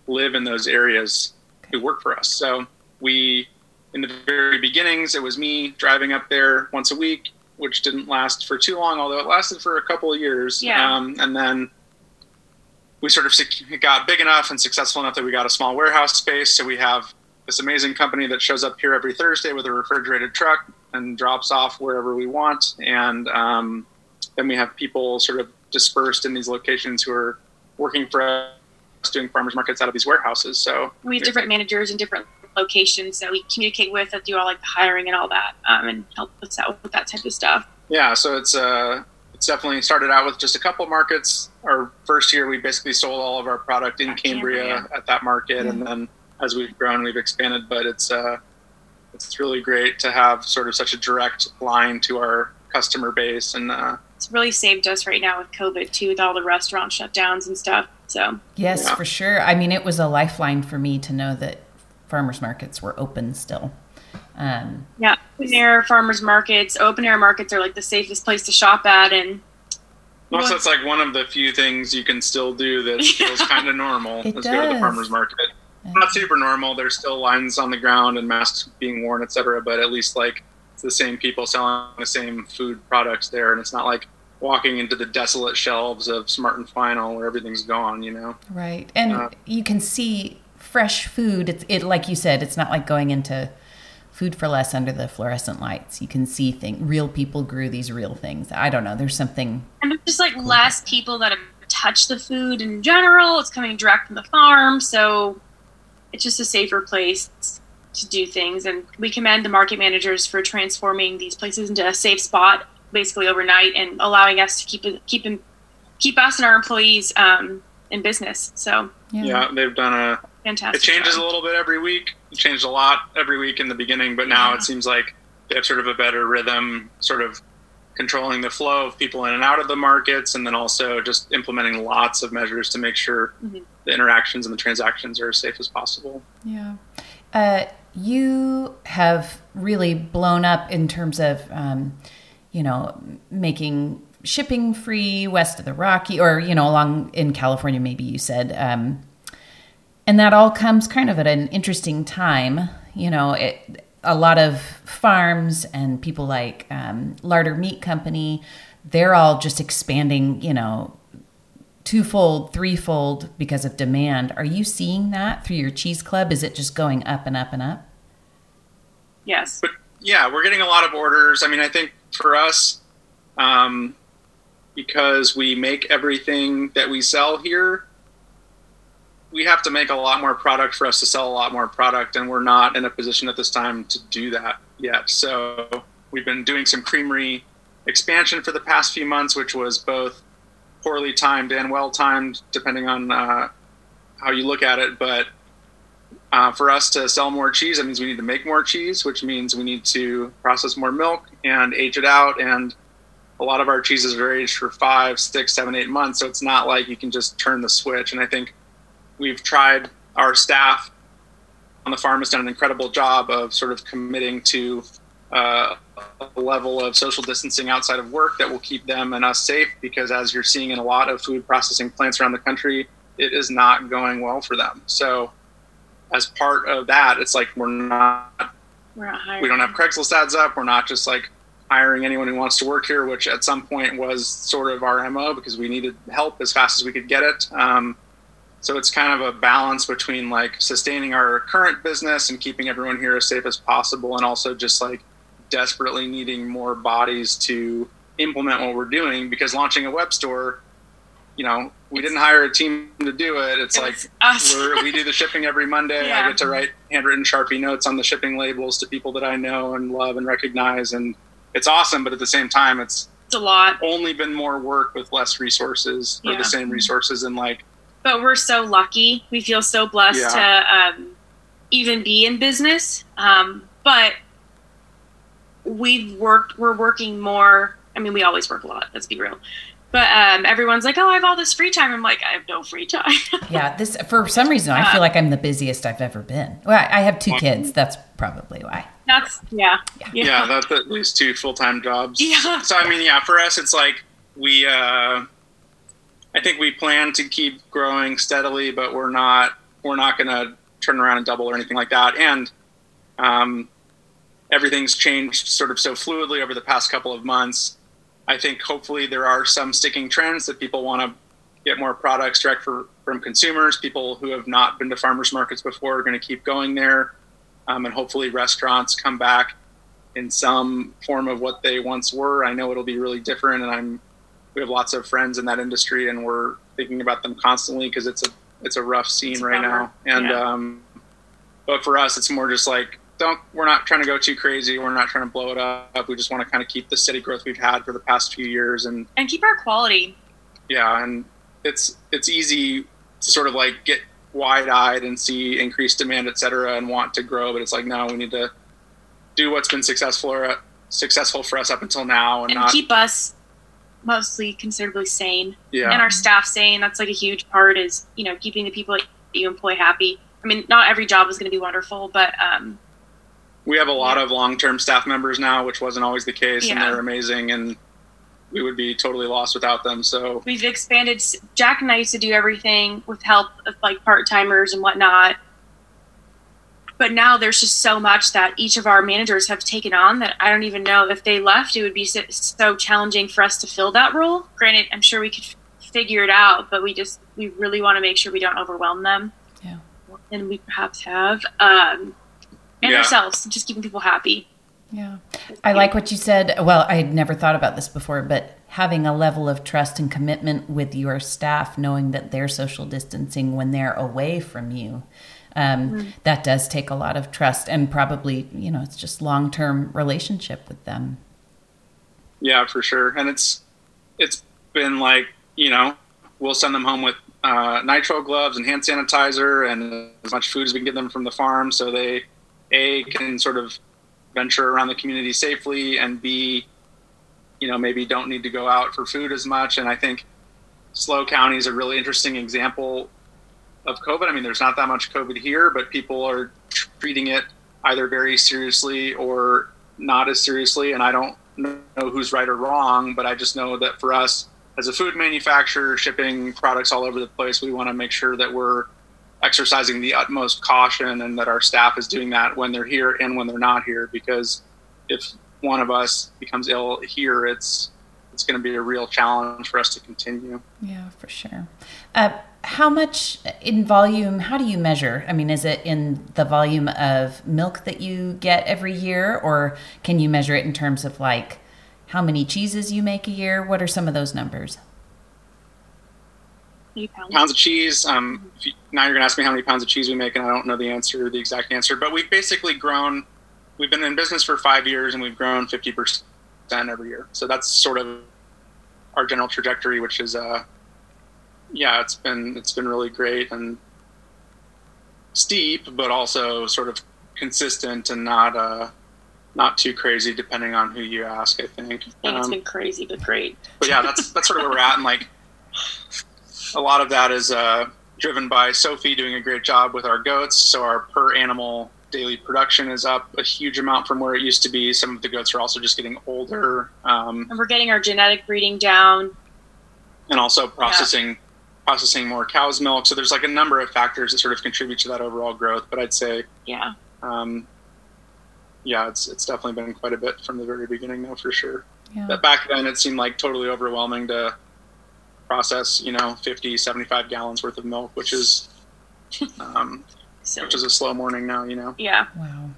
live in those areas who work for us. So we, in the very beginnings, it was me driving up there once a week, which didn't last for too long, although it lasted for a couple of years. Yeah. Um, and then we sort of got big enough and successful enough that we got a small warehouse space. So we have this amazing company that shows up here every Thursday with a refrigerated truck and drops off wherever we want. And um, then we have people sort of dispersed in these locations who are working for us doing farmers markets out of these warehouses. So We have different managers in different locations that we communicate with that do all like the hiring and all that um, and help us out with that type of stuff. yeah, so it's uh, it's definitely started out with just a couple markets. Our first year, we basically sold all of our product in Cambria, Cambria. at that market, and then as we've grown, we've expanded. But it's uh, it's really great to have sort of such a direct line to our customer base, and uh, It's really saved us right now with COVID too, with all the restaurant shutdowns and stuff. So Yes, Yeah. for sure. I mean, it was a lifeline for me to know that farmers markets were open still. Um, yeah, open air farmers markets, open air markets are like the safest place to shop at, and also Well, it's like one of the few things you can still do that feels kind of normal. It is go to the farmers market. Not super normal. There's still lines on the ground and masks being worn, etc. But at least like it's the same people selling the same food products there, and it's not like walking into the desolate shelves of Smart and Final where everything's gone. You know. right, and Uh, you can see fresh food. It's it like you said. It's not like going into Food 4 Less under the fluorescent lights. You can see things. Real people grew these real things. I don't know. There's something. and there's just like less people that have touched the food in general. It's coming direct from the farm, so it's just a safer place to do things. And we commend the market managers for transforming these places into a safe spot, basically overnight, and allowing us to keep keep in, keep us and our employees um, in business. So Yeah, they've done a. fantastic. It changes job. a little bit every week. It changed a lot every week in the beginning, but now Yeah. it seems like they have sort of a better rhythm, sort of controlling the flow of people in and out of the markets, and then also just implementing lots of measures to make sure Mhm. the interactions and the transactions are as safe as possible. Yeah. Uh, you have really blown up in terms of, um, you know, making shipping free west of the Rocky, or you know, along in California, maybe you said, um, and that all comes kind of at an interesting time. You know, it, a lot of farms and people like um, Larder Meat Company, they're all just expanding. You know, twofold, threefold because of demand. Are you seeing that through your cheese club? Is it just going up and up and up? Yes. But yeah, we're getting a lot of orders. I mean, I think for us, um, because we make everything that we sell here, we have to make a lot more product for us to sell a lot more product, and we're not in a position at this time to do that yet. So we've been doing some creamery expansion for the past few months, which was both poorly timed and well timed, depending on uh, how you look at it. But uh, for us to sell more cheese, that means we need to make more cheese, which means we need to process more milk and age it out. And a lot of our cheeses are aged for five, six, seven, eight months. So it's not like you can just turn the switch. And I think we've tried, our staff on the farm has done an incredible job of sort of committing to uh, a level of social distancing outside of work that will keep them and us safe because as you're seeing in a lot of food processing plants around the country it is not going well for them so as part of that it's like we're not, we're not we don't have craigslist ads up we're not just like hiring anyone who wants to work here which at some point was sort of our mo because we needed help as fast as we could get it um, so it's kind of a balance between like sustaining our current business and keeping everyone here as safe as possible and also just like desperately needing more bodies to implement what we're doing because launching a web store, you know, we didn't hire a team to do it. It's It like we do the shipping every Monday. Yeah. I get to write handwritten Sharpie notes on the shipping labels to people that I know and love and recognize. And it's awesome. But at the same time, it's It's a lot, only been more work with less resources or Yeah. the same resources. And like, but we're so lucky. We feel so blessed Yeah. to um, even be in business. Um, but we've worked. We're working more. I mean, we always work a lot. Let's be real. But um, everyone's like, "Oh, I have all this free time." I'm like, "I have no free time." Yeah, this for some reason I feel like I'm the busiest I've ever been. Well, I I have two kids. That's probably why. That's yeah, yeah, that's at least two full time jobs. Yeah. So I mean, yeah, for us, it's like we. Uh, I think we plan to keep growing steadily, but we're not. We're not going to turn around and double or anything like that. And um, everything's changed sort of so fluidly over the past couple of months. I think hopefully there are some sticking trends that people want to get more products direct for, from consumers. People who have not been to farmers markets before are going to keep going there, um, and hopefully restaurants come back in some form of what they once were. I know it'll be really different, and I'm we have lots of friends in that industry, and we're thinking about them constantly because it's a it's a rough scene a right bummer. now. And Yeah. um, but for us, it's more just like don't we're not trying to go too crazy. We're not trying to blow it up. We just want to kind of keep the steady growth we've had for the past few years, and and keep our quality. yeah, and it's it's easy to sort of like get wide eyed and see increased demand, et cetera, and want to grow, but it's like no, we need to do what's been successful or successful for us up until now, and, and not keep us mostly considerably sane yeah. and our staff sane. That's like a huge part is you know keeping the people that you employ happy. I mean, not every job is going to be wonderful, but um, we have a lot of long term staff members now, which wasn't always the case, and they're amazing, and we would be totally lost without them. So we've expanded. Jack and I used to do everything with help of like part timers and whatnot. But now there's just so much that each of our managers have taken on that I don't even know if they left, it would be so, so challenging for us to fill that role. Granted, I'm sure we could figure it out, but we just we really want to make sure we don't overwhelm them. Yeah. and we perhaps have, um, and Yeah. ourselves, just keeping people happy. Yeah. I like what you said. Well, I had never thought about this before, but having a level of trust and commitment with your staff, knowing that they're social distancing when they're away from you, um, that does take a lot of trust and probably, you know, it's just long term relationship with them. Yeah, for sure. And it's it's been like you know we'll send them home with uh, nitro gloves and hand sanitizer and as much food as we can get them from the farm, so they a can sort of venture around the community safely, and b you know maybe don't need to go out for food as much. And I think SLO County is a really interesting example of COVID. I mean, there's not that much COVID here, but people are treating it either very seriously or not as seriously. And I don't know who's right or wrong, but I just know that for us as a food manufacturer, shipping products all over the place, we want to make sure that we're exercising the utmost caution and that our staff is doing that when they're here and when they're not here. Because if one of us becomes ill here, it's it's going to be a real challenge for us to continue. Yeah, for sure. Uh, how much in volume? How do you measure? I mean, is it in the volume of milk that you get every year, or can you measure it in terms of like how many cheeses you make a year? What are some of those numbers? Pounds. pounds of cheese. Um, you, now you're going to ask me how many pounds of cheese we make, and I don't know the answer, the exact answer. But we've basically grown. We've been in business for five years, and we've grown 50 percent every year. So that's sort of our general trajectory, which is uh, yeah, it's been it's been really great and steep, but also sort of consistent and not uh, not too crazy, depending on who you ask. I think. I think um, it's been crazy, but great. But yeah, that's that's sort of where we're at, and like a lot of that is uh, driven by Sophie doing a great job with our goats. So our per animal daily production is up a huge amount from where it used to be. Some of the goats are also just getting older. Um, and we're getting our genetic breeding down. And also processing yeah processing more cow's milk. So there's like a number of factors that sort of contribute to that overall growth. But I'd say, yeah, um, yeah, it's it's definitely been quite a bit from the very beginning, though, for sure. Yeah. But back then, it seemed like totally overwhelming to process, you know, 50, 75 gallons worth of milk, which is, um, which is a slow morning now, you know. Yeah. Wow.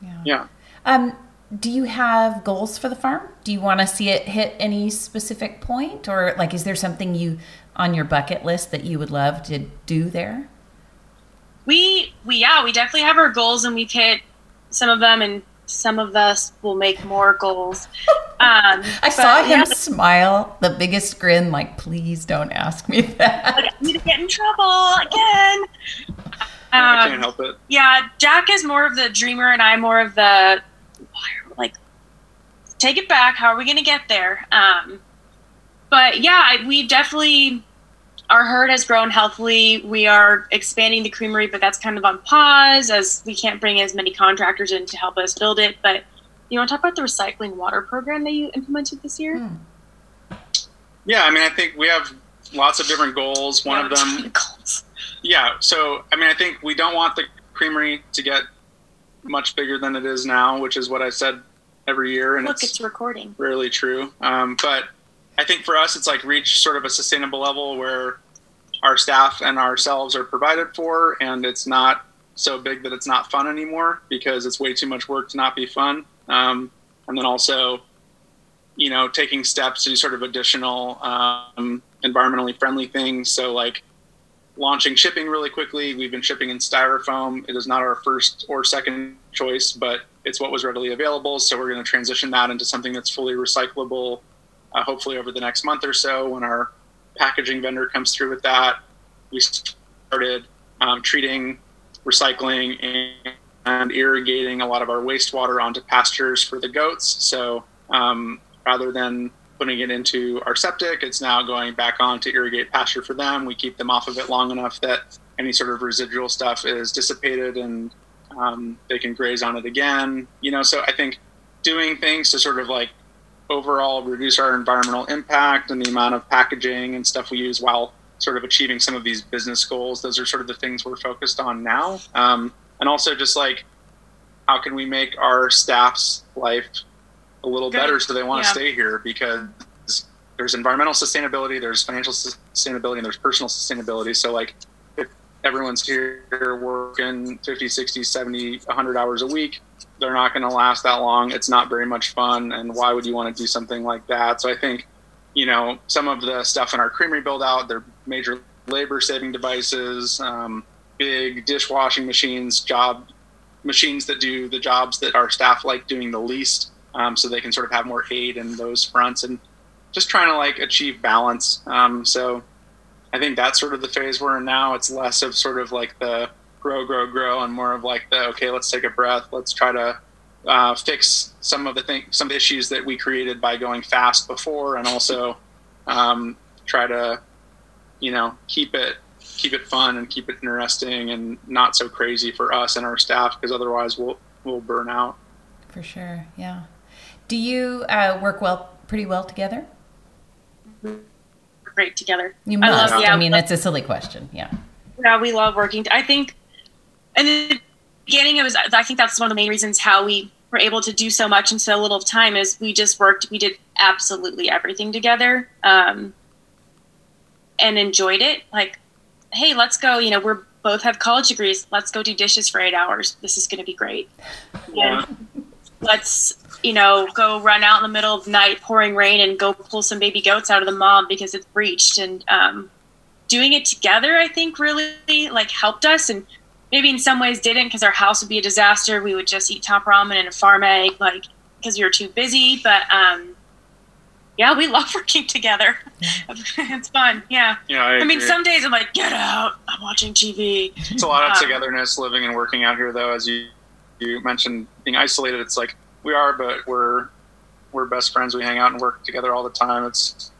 Yeah. Yeah. Um, do you have goals for the farm? Do you want to see it hit any specific point, or like, is there something you on your bucket list that you would love to do there? We we yeah, we definitely have our goals and we've hit some of them and some of us will make more goals. Um, I saw him yeah, smile, the biggest grin, like, please don't ask me that. I'm going to get in trouble again. Um, I can't help it. Yeah, Jack is more of the dreamer and I'm more of the, like, take it back. How are we going to get there? Um, but yeah, we definitely our herd has grown healthily. We are expanding the creamery, but that's kind of on pause as we can't bring as many contractors in to help us build it. But you want to talk about the recycling water program that you implemented this year? Hmm. Yeah, I mean, I think we have lots of different goals. One yeah, of them, goals. yeah. So, I mean, I think we don't want the creamery to get much bigger than it is now, which is what I said every year, and Look, it's, it's recording. Really true. Um, but I think for us, it's like reach sort of a sustainable level where our staff and ourselves are provided for, and it's not so big that it's not fun anymore because it's way too much work to not be fun. Um, and then also, you know, taking steps to do sort of additional um, environmentally friendly things. So, like launching shipping really quickly. We've been shipping in styrofoam. It is not our first or second choice, but it's what was readily available. So, we're going to transition that into something that's fully recyclable uh, hopefully over the next month or so when our packaging vendor comes through with that. We started um, treating, recycling, and, and, irrigating a lot of our wastewater onto pastures for the goats. So um, rather than putting it into our septic, it's now going back on to irrigate pasture for them. We keep them off of it long enough that any sort of residual stuff is dissipated and um, they can graze on it again. You know, so I think doing things to sort of like overall reduce our environmental impact and the amount of packaging and stuff we use while sort of achieving some of these business goals. Those are sort of the things we're focused on now. Um, and also just like, how can we make our staff's life a little Good. better so they want to yeah. stay here because there's environmental sustainability, there's financial sustainability, and there's personal sustainability. So like, if everyone's here working 50, 60, 70, 100 hours a week, they're not going to last that long. It's not very much fun, and why would you want to do something like that? So I think, you know, some of the stuff in our creamery build out, they're major labor saving devices, um, big dishwashing machines, job machines that do the jobs that our staff like doing the least, um, so they can sort of have more aid in those fronts, and just trying to like achieve balance. Um, so I think that's sort of the phase we're in now. It's less of sort of like the grow, grow, grow, and more of like the okay, let's take a breath, let's try to uh, fix some of the thing, some issues that we created by going fast before, and also um, try to, you know, keep it keep it fun and keep it interesting and not so crazy for us and our staff because otherwise we'll we'll burn out. For sure, yeah. Do you uh, work well, pretty well together? Great together. You must. I, love, yeah, I mean, it's a silly question. Yeah. Yeah, we love working. I think, in the beginning, it was. I think that's one of the main reasons how we were able to do so much in so little time is we just worked. We did absolutely everything together, um, and enjoyed it. Like, hey, let's go. You know, we're both have college degrees. Let's go do dishes for eight hours. This is going to be great. Yeah. Let's you know go run out in the middle of the night, pouring rain, and go pull some baby goats out of the mom because it's breached. And um, doing it together, I think, really like helped us. And maybe in some ways didn't because our house would be a disaster. We would just eat top ramen and a farm egg, like because we were too busy. But um, yeah, we love working together. it's fun. Yeah. Yeah. I, I mean, some days I'm like, get out. I'm watching TV. It's a lot of um, togetherness living and working out here, though. As you you mentioned, being isolated, it's like we are, but we're we're best friends. We hang out and work together all the time. It's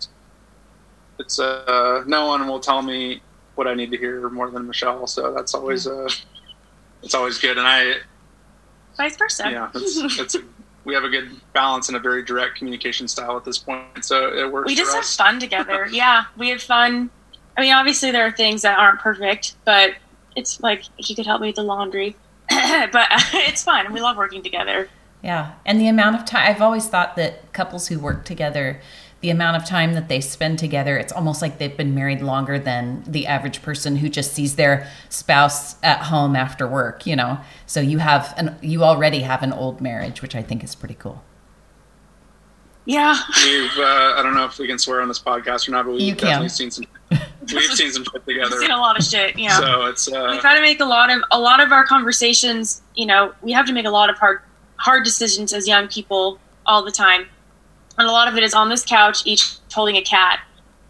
it's uh, no one will tell me what I need to hear more than Michelle. So that's always uh, it's always good. And I vice versa. Yeah, it's, it's we have a good balance and a very direct communication style at this point. So it works. We just have fun together. yeah, we have fun. I mean, obviously there are things that aren't perfect, but it's like he could help me with the laundry, but it's fun. We love working together. Yeah, and the amount of time I've always thought that couples who work together the amount of time that they spend together, it's almost like they've been married longer than the average person who just sees their spouse at home after work, you know. So you have an you already have an old marriage, which I think is pretty cool. Yeah. We've uh, I don't know if we can swear on this podcast or not, but we've definitely seen some we've seen some shit together. We've seen a lot of shit, yeah. So it's uh, we try to make a lot of a lot of our conversations, you know, we have to make a lot of hard hard decisions as young people all the time and a lot of it is on this couch, each holding a cat.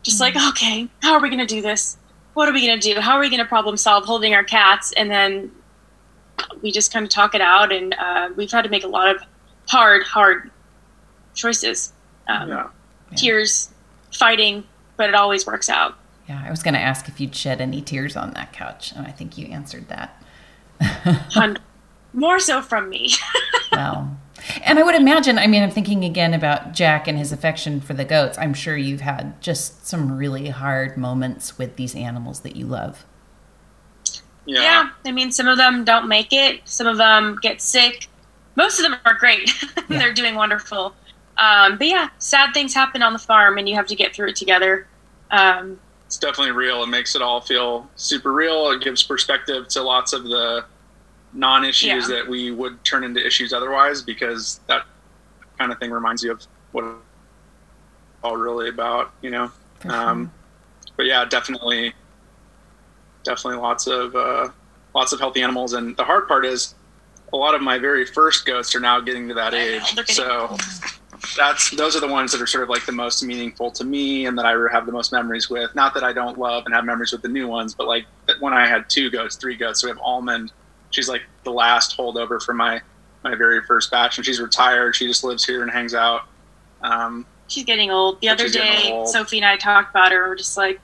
Just mm-hmm. like, okay, how are we going to do this? What are we going to do? How are we going to problem solve holding our cats? And then we just kind of talk it out. And uh, we've had to make a lot of hard, hard choices. Um, yeah. Tears, fighting, but it always works out. Yeah, I was going to ask if you'd shed any tears on that couch, and I think you answered that. More so from me. well, and I would imagine, I mean, I'm thinking again about Jack and his affection for the goats. I'm sure you've had just some really hard moments with these animals that you love. Yeah. yeah. I mean, some of them don't make it, some of them get sick. Most of them are great. Yeah. They're doing wonderful. Um, but yeah, sad things happen on the farm and you have to get through it together. Um, it's definitely real. It makes it all feel super real. It gives perspective to lots of the non-issues yeah. that we would turn into issues otherwise because that kind of thing reminds you of what it's all really about you know um, but yeah definitely definitely lots of uh, lots of healthy animals and the hard part is a lot of my very first goats are now getting to that age so that's those are the ones that are sort of like the most meaningful to me and that I have the most memories with. Not that I don't love and have memories with the new ones, but like when I had two goats, three goats. So we have almond, she's like the last holdover from my my very first batch, and she's retired. She just lives here and hangs out. Um, she's getting old. The other day, Sophie and I talked about her. We're just like,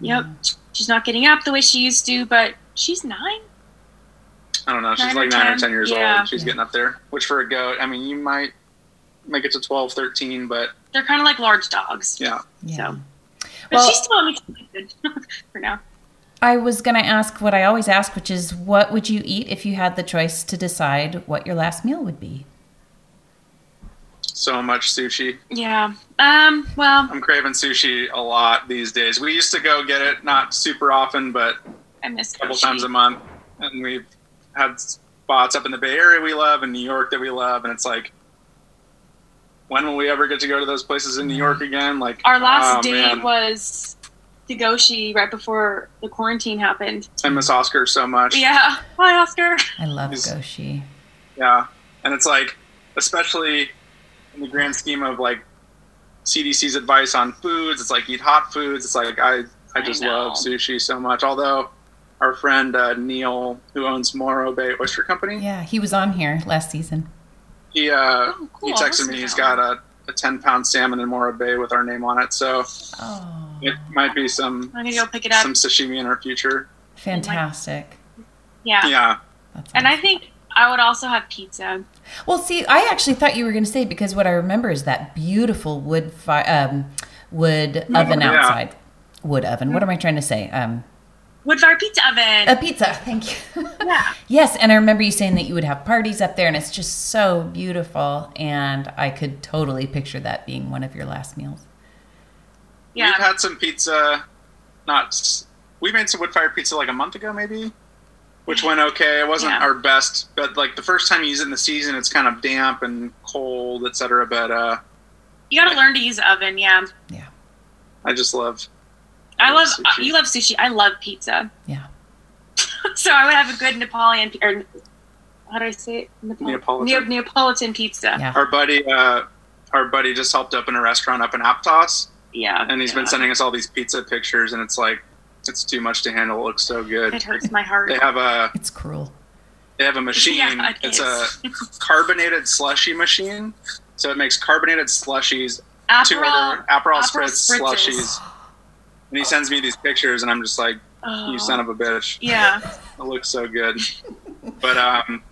"Yep, she's not getting up the way she used to, but she's nine. I don't know. She's like nine 10. or ten years yeah. old. She's yeah. getting up there. Which for a goat, I mean, you might make it to 12, 13, but they're kind of like large dogs. Yeah. yeah. So, but well, she's still on only for now. I was going to ask what I always ask, which is what would you eat if you had the choice to decide what your last meal would be? So much sushi. Yeah. Um, well, I'm craving sushi a lot these days. We used to go get it not super often, but I miss a couple sushi. times a month. And we've had spots up in the Bay Area we love and New York that we love. And it's like, when will we ever get to go to those places in New York again? Like our last oh, date man. was to Goshi right before the quarantine happened. I miss Oscar so much. Yeah. Hi, Oscar. I love He's, Goshi. Yeah. And it's like, especially in the grand scheme of like CDC's advice on foods, it's like eat hot foods. It's like, I, I just I love sushi so much. Although our friend uh, Neil, who owns Morro Bay Oyster Company. Yeah, he was on here last season. He, uh, oh, cool. he texted me, he's got a, a 10 pound salmon in Morro Bay with our name on it. So. Oh It might be some I'm gonna go pick it up. some sashimi in our future. Fantastic. Yeah. Yeah. That's And I think I would also have pizza. Well, see, I actually thought you were going to say because what I remember is that beautiful wood fi- um, wood oven yeah. outside. Wood oven. What am I trying to say? Um, Wood fire pizza oven. a pizza. Thank you. yeah. yes, and I remember you saying that you would have parties up there, and it's just so beautiful. And I could totally picture that being one of your last meals. Yeah. We've had some pizza. Not we made some wood fire pizza like a month ago, maybe, which went okay. It wasn't Yeah. our best, but like the first time you use it in the season, it's kind of damp and cold, etc. But uh, you gotta learn to use the oven. Yeah. Yeah. I just love. I love sushi. you love sushi. I love pizza. Yeah. so I would have a good Napoleon or how do I say it? Nepal- Neapolitan. Neo- Neapolitan pizza. Yeah. Our buddy, uh, our buddy just helped open a restaurant up in Aptos, Yeah. and he's been sending us all these pizza pictures, and it's like it's too much to handle. It looks so good. It hurts my heart. They have a It's cruel. they have a machine. Yeah, it it's is. a carbonated slushy machine, so it makes carbonated slushies to Aperol. order Aperol, Aperol spritz spritzes. slushies. And he sends me these pictures, and I'm just like, Oh. "You son of a bitch! Yeah. It looks so good." but um,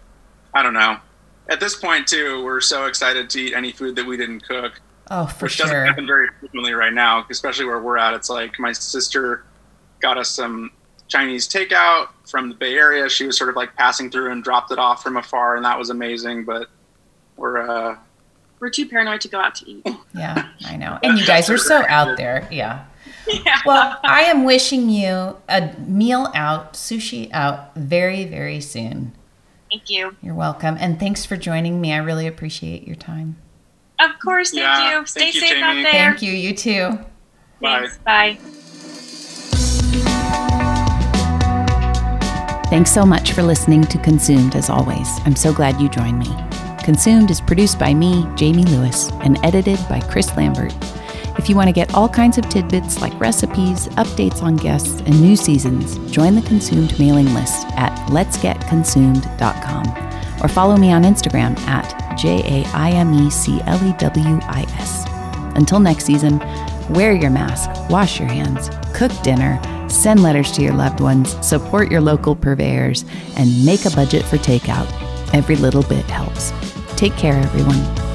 I don't know. At this point, too, we're so excited to eat any food that we didn't cook, Oh, for which doesn't sure. happen very frequently right now, especially where we're at. It's like my sister got us some Chinese takeout from the Bay Area. She was sort of like passing through and dropped it off from afar, and that was amazing. But we're uh, We're too paranoid to go out to eat. Yeah, I know. And you guys are so out there. Yeah. yeah. Well, I am wishing you a meal out, sushi out very, very soon. Thank you. You're welcome. And thanks for joining me. I really appreciate your time. Of course. Thank Yeah, you. Stay thank you, safe out there. Thank you. You too. bye. Thanks. Bye. Thanks so much for listening to Consumed as always. I'm so glad you joined me. Consumed is produced by me, Jaime Lewis, and edited by Chris Lambert. If you want to get all kinds of tidbits like recipes, updates on guests, and new seasons, join the Consumed mailing list at letsgetconsumed.com or follow me on Instagram at J A I M E C L E W I S. Until next season, wear your mask, wash your hands, cook dinner, send letters to your loved ones, support your local purveyors, and make a budget for takeout. Every little bit helps. Take care, everyone.